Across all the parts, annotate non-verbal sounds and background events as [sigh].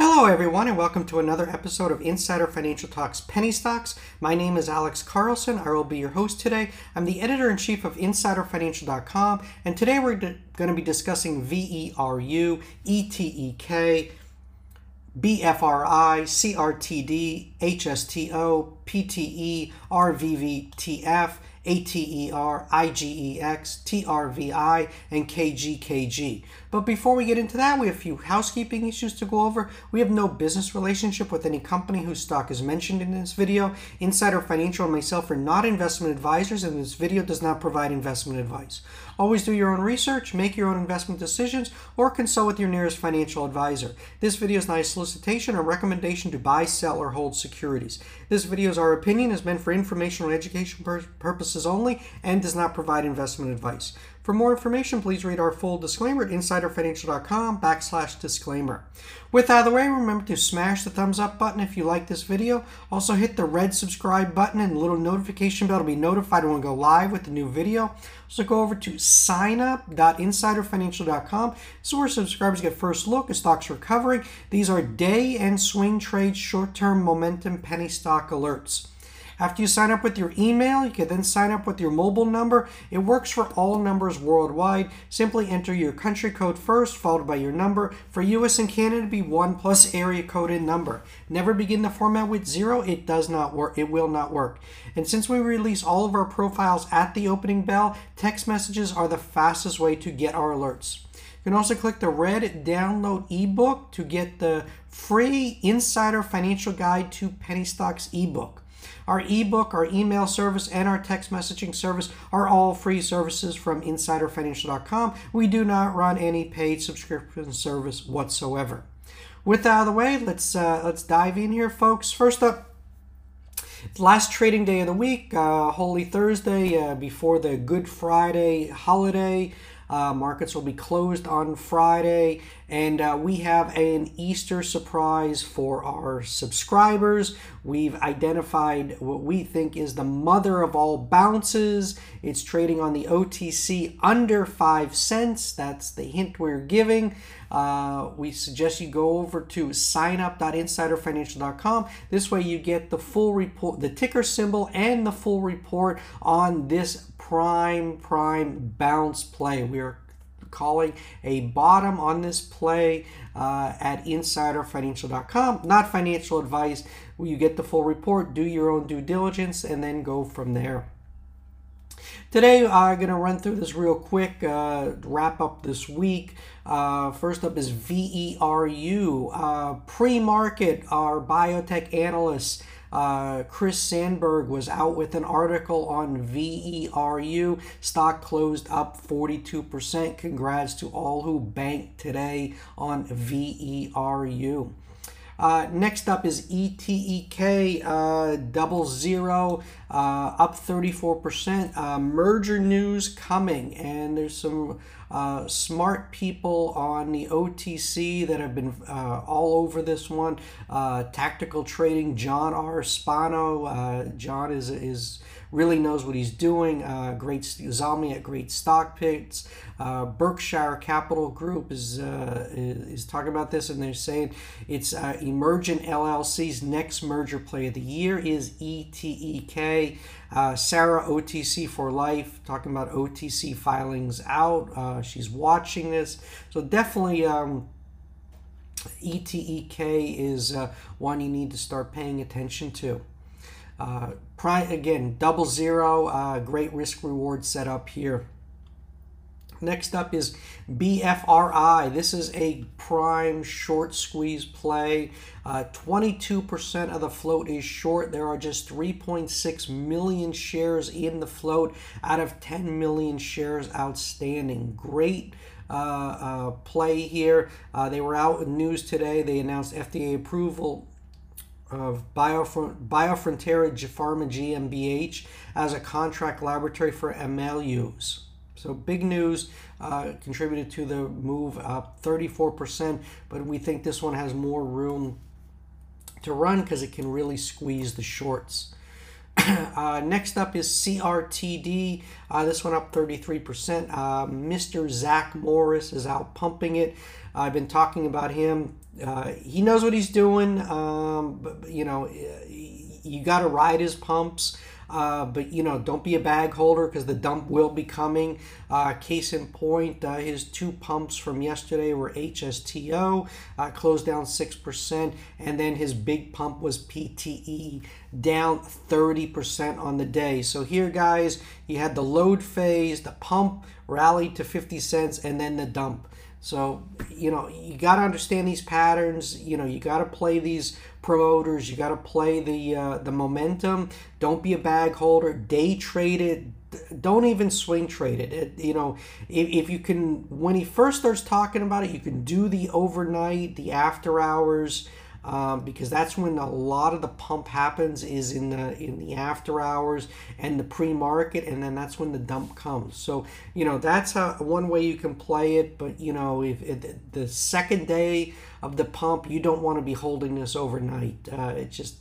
Hello, everyone, and welcome to another episode of Insider Financial Talks Penny Stocks. My name is Alex Carlson. I will be your host today. I'm the editor in chief of InsiderFinancial.com, and today we're d- going to be discussing VERU, ETEK, BFRI, CRTD, HSTO, PTE, RVVTF, ATER, IGEX, TRVI, and KGKG. But before we get into that, we have a few housekeeping issues to go over. We have no business relationship with any company whose stock is mentioned in this video. Insider Financial and myself are not investment advisors, and this video does not provide investment advice. Always do your own research, make your own investment decisions, or consult with your nearest financial advisor. This video is not a solicitation or recommendation to buy, sell, or hold securities. This video is our opinion, is meant for informational and education purposes only, and does not provide investment advice. For more information, please read our full disclaimer at insiderfinancial.com backslash disclaimer. With out of the way, remember to smash the thumbs up button if you like this video. Also hit the red subscribe button and little notification bell to be notified when we go live with the new video. So go over to signup.insiderfinancial.com. This is where subscribers get first look at stocks recovering. These are day and swing trade short-term momentum penny stock alerts. After you sign up with your email, you can then sign up with your mobile number. It works for all numbers worldwide. Simply enter your country code first, followed by your number. For US and Canada, be one plus area code and number. Never begin the format with zero. It does not work. It will not work. And since we release all of our profiles at the opening bell, text messages are the fastest way to get our alerts. You can also click the red download ebook to get the free Insider Financial Guide to Penny Stocks ebook. Our ebook, our email service, and our text messaging service are all free services from insiderfinancial.com. We do not run any paid subscription service whatsoever. With that out of the way, let's uh, let's dive in here, folks. First up, last trading day of the week, uh, Holy Thursday, uh, before the Good Friday holiday. Uh, markets will be closed on Friday, and uh, we have an Easter surprise for our subscribers. We've identified what we think is the mother of all bounces. It's trading on the OTC under 5 cents. That's the hint we're giving. Uh, we suggest you go over to signup.insiderfinancial.com. This way, you get the full report, the ticker symbol, and the full report on this prime, prime bounce play. We are calling a bottom on this play uh, at insiderfinancial.com. Not financial advice. You get the full report, do your own due diligence, and then go from there. Today, I'm going to run through this real quick, uh, wrap up this week. Uh, first up is VERU. Uh, Pre market, our biotech analysts. Uh, Chris Sandberg was out with an article on VERU. Stock closed up 42%. Congrats to all who banked today on VERU. Uh, next up is ETEK uh, double zero, uh, up 34%. Uh, merger news coming, and there's some uh, smart people on the OTC that have been uh, all over this one. tactical trading, John R. Spano. John is is really knows what he's doing. Uh, great Zalmi at Great Stock Picks. Uh, Berkshire Capital Group is, uh, is talking about this, and they're saying it's uh, Emergent LLC's next merger play of the year is ETEK. Uh, Sarah OTC for Life talking about OTC filings out. Uh, she's watching this, so definitely. Um, ETEK is uh, one you need to start paying attention to. Uh, prime, again, double zero, uh, great risk reward setup here. Next up is BFRI. This is a prime short squeeze play. Uh, 22% of the float is short. There are just 3.6 million shares in the float out of 10 million shares outstanding. Great uh, uh, play here. Uh, they were out in news today. They announced FDA approval of Biofrontera Pharma GmbH as a contract laboratory for Ameluz. So big news uh, contributed to the move up 34%, but we think this one has more room to run because it can really squeeze the shorts. [clears throat] uh, next up is CRTD. Uh, this one up 33%. Uh, Mr. Zach Morris is out pumping it. I've been talking about him uh, he knows what he's doing. Um, but, you know, you got to ride his pumps. Uh, but you know, don't be a bag holder because the dump will be coming. Uh, case in point, uh, his two pumps from yesterday were HSTO, uh, closed down six percent, and then his big pump was PTE, down 30% on the day. So here, guys, you had the load phase, the pump rallied to 50 cents, and then the dump. So, you know, you got to understand these patterns. You know, you got to play these promoters. You got to play the uh, the momentum. Don't be a bag holder. Day trade it. Don't even swing trade it. it you know, if, if you can, when he first starts talking about it, you can do the overnight, the after hours um, because that's when a lot of the pump happens is in the in the after hours and the pre-market and then that's when the dump comes. So you know that's how one way you can play it but you know if, if the second day of the pump you don't want to be holding this overnight. Uh, it's just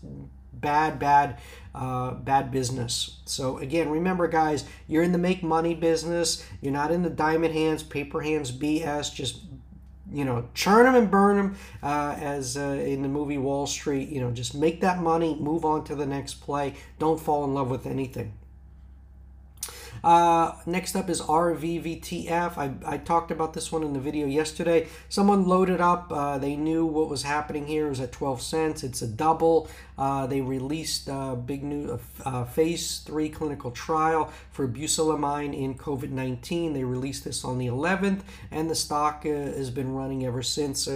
bad bad uh, bad business. So again remember guys you're in the make money business. You're not in the diamond hands paper hands bs just you know, churn them and burn them, uh, as uh, in the movie Wall Street. You know, just make that money, move on to the next play. Don't fall in love with anything. Uh, next up is RVVTF. I, I talked about this one in the video yesterday. Someone loaded up. Uh, they knew what was happening here. It was at 12 cents. It's a double. Uh, they released a uh, big new uh, uh, phase three clinical trial for bucillamine in COVID-19. They released this on the 11th, and the stock has been running ever since.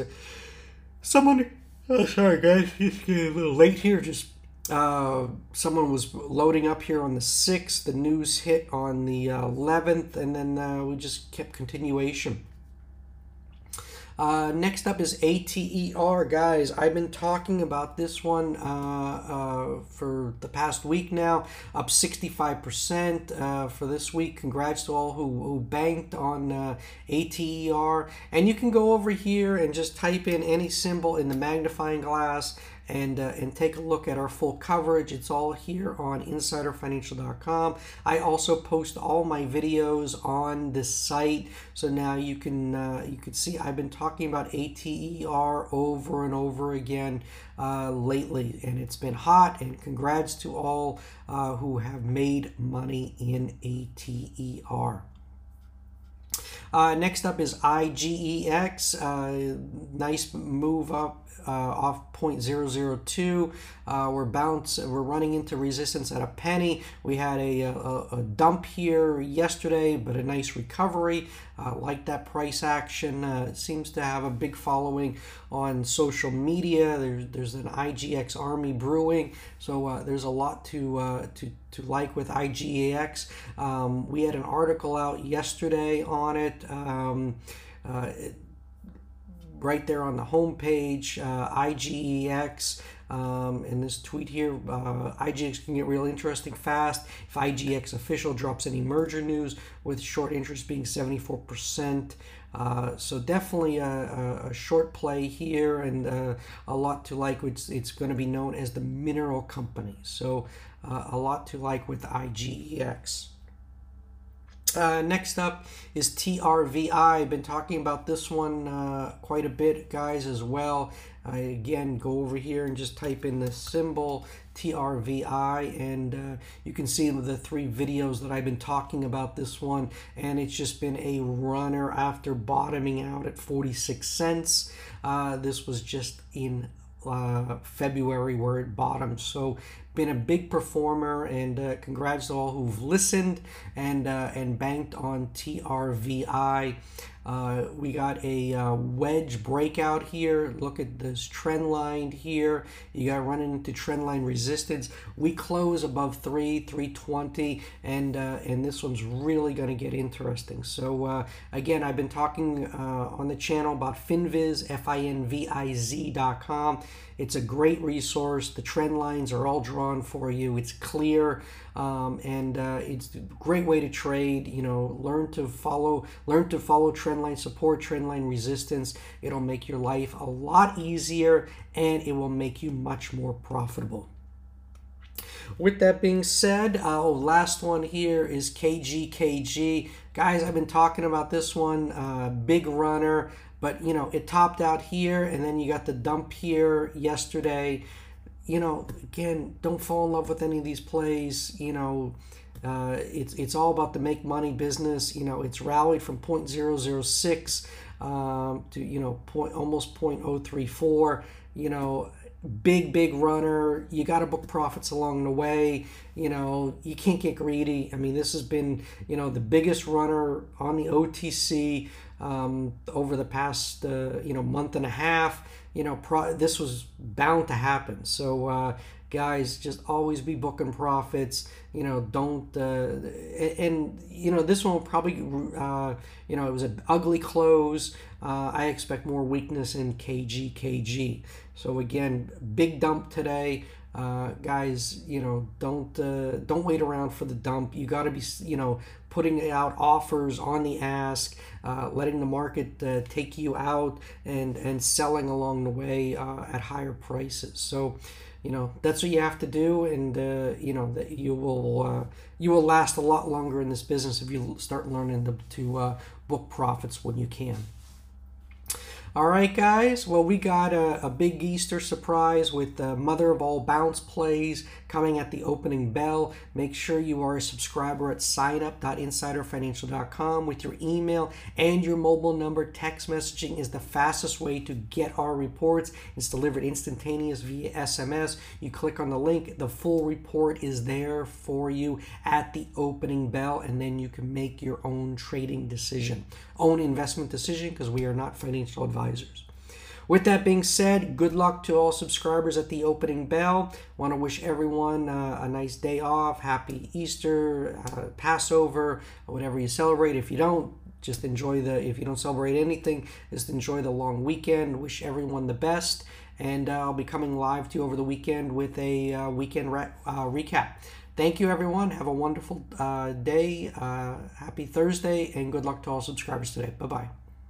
someone, oh, sorry guys, it's getting a little late here. Just uh, someone was loading up here on the 6th. The news hit on the 11th, and then uh, we just kept continuation. Uh, next up is ATER, guys. I've been talking about this one uh, uh, for the past week now, up 65% uh, for this week. Congrats to all who, who banked on uh, ATER. And you can go over here and just type in any symbol in the magnifying glass and uh, and take a look at our full coverage. It's all here on insiderfinancial.com. I also post all my videos on the site, so now you can uh, you can see I've been talking about ATER over and over again uh, lately, and it's been hot. And congrats to all uh, who have made money in ATER. Uh, next up is IGEX. Uh, nice move up uh, off 0.002. Uh, we're bounce. We're running into resistance at a penny. We had a, a, a dump here yesterday, but a nice recovery. Uh, like that price action. Uh, seems to have a big following on social media. There's there's an IGX army brewing, so uh, there's a lot to uh, to to like with IGEX. Um, we had an article out yesterday on it. Um, uh, right there on the homepage, uh, IGEX. Um, and this tweet here, uh, IGX can get real interesting fast. If IGX official drops any merger news, with short interest being 74%. Uh, so definitely a, a, short play here and uh, a lot to like. It's, it's going to be known as the mineral company. So uh, a lot to like with IGEX. Uh, next up is TRVI. I've been talking about this one uh, quite a bit, guys, as well. I again go over here and just type in the symbol TRVI, and uh, you can see the three videos that I've been talking about this one. And it's just been a runner after bottoming out at 46 cents. Uh, this was just in uh, February where it bottomed. So been a big performer, and uh, congrats to all who've listened and uh, and banked on TRVI. Uh, we got a uh, wedge breakout here. Look at this trend line here. You got running into trend line resistance. We close above 3, 320, and uh, and this one's really going to get interesting. So uh, again, I've been talking uh, on the channel about Finviz, F-I-N-V-I-Z.com. It's a great resource. The trend lines are all drawn for you. It's clear um, and it's a great way to trade. You know, learn to follow, learn to follow trend line support, trend line resistance. It'll make your life a lot easier, and it will make you much more profitable. With that being said, uh, oh, last one here is KGKG. Guys, I've been talking about this one. Uh, big runner but you know it topped out here and then you got the dump here yesterday you know again don't fall in love with any of these plays you know uh, it's it's all about the make money business you know it's rallied from 0.006 um, to you know point almost 0.034 you know big big runner you got to book profits along the way you know you can't get greedy. I mean this has been you know the biggest runner on the otc um, over the past uh, you know month and a half. You know pro- this was bound to happen. So uh, guys just always be booking profits you know don't uh, and you know this one will probably uh, you know it was an ugly close. Uh, i expect more weakness in kgkg kg so again big dump today. Uh, guys you know don't uh, don't wait around for the dump. You got to be you know putting out offers on the ask uh, letting the market uh, take you out and and selling along the way uh, at higher prices. So you know that's what you have to do and uh, you know that you will uh, you will last a lot longer in this business if you start learning to, to uh, book profits when you can all right, guys. Well, we got a, a big Easter surprise with the mother of all bounce plays coming at the opening bell. Make sure you are a subscriber at signup.insiderfinancial.com with your email and your mobile number. Text messaging is the fastest way to get our reports. It's delivered instantaneous via SMS. You click on the link, the full report is there for you at the opening bell, and then you can make your own trading decision, own investment decision, because we are not financial advisors. With that being said, good luck to all subscribers at the opening bell. Want to wish everyone uh, a nice day off, happy Easter, uh, Passover, whatever you celebrate. If you don't, just enjoy the, if you don't celebrate anything, just enjoy the long weekend. Wish everyone the best. And uh, I'll be coming live to you over the weekend with a uh, weekend re- uh, recap. Thank you, everyone. Have a wonderful uh, day. happy Thursday, and good luck to all subscribers today. Bye bye.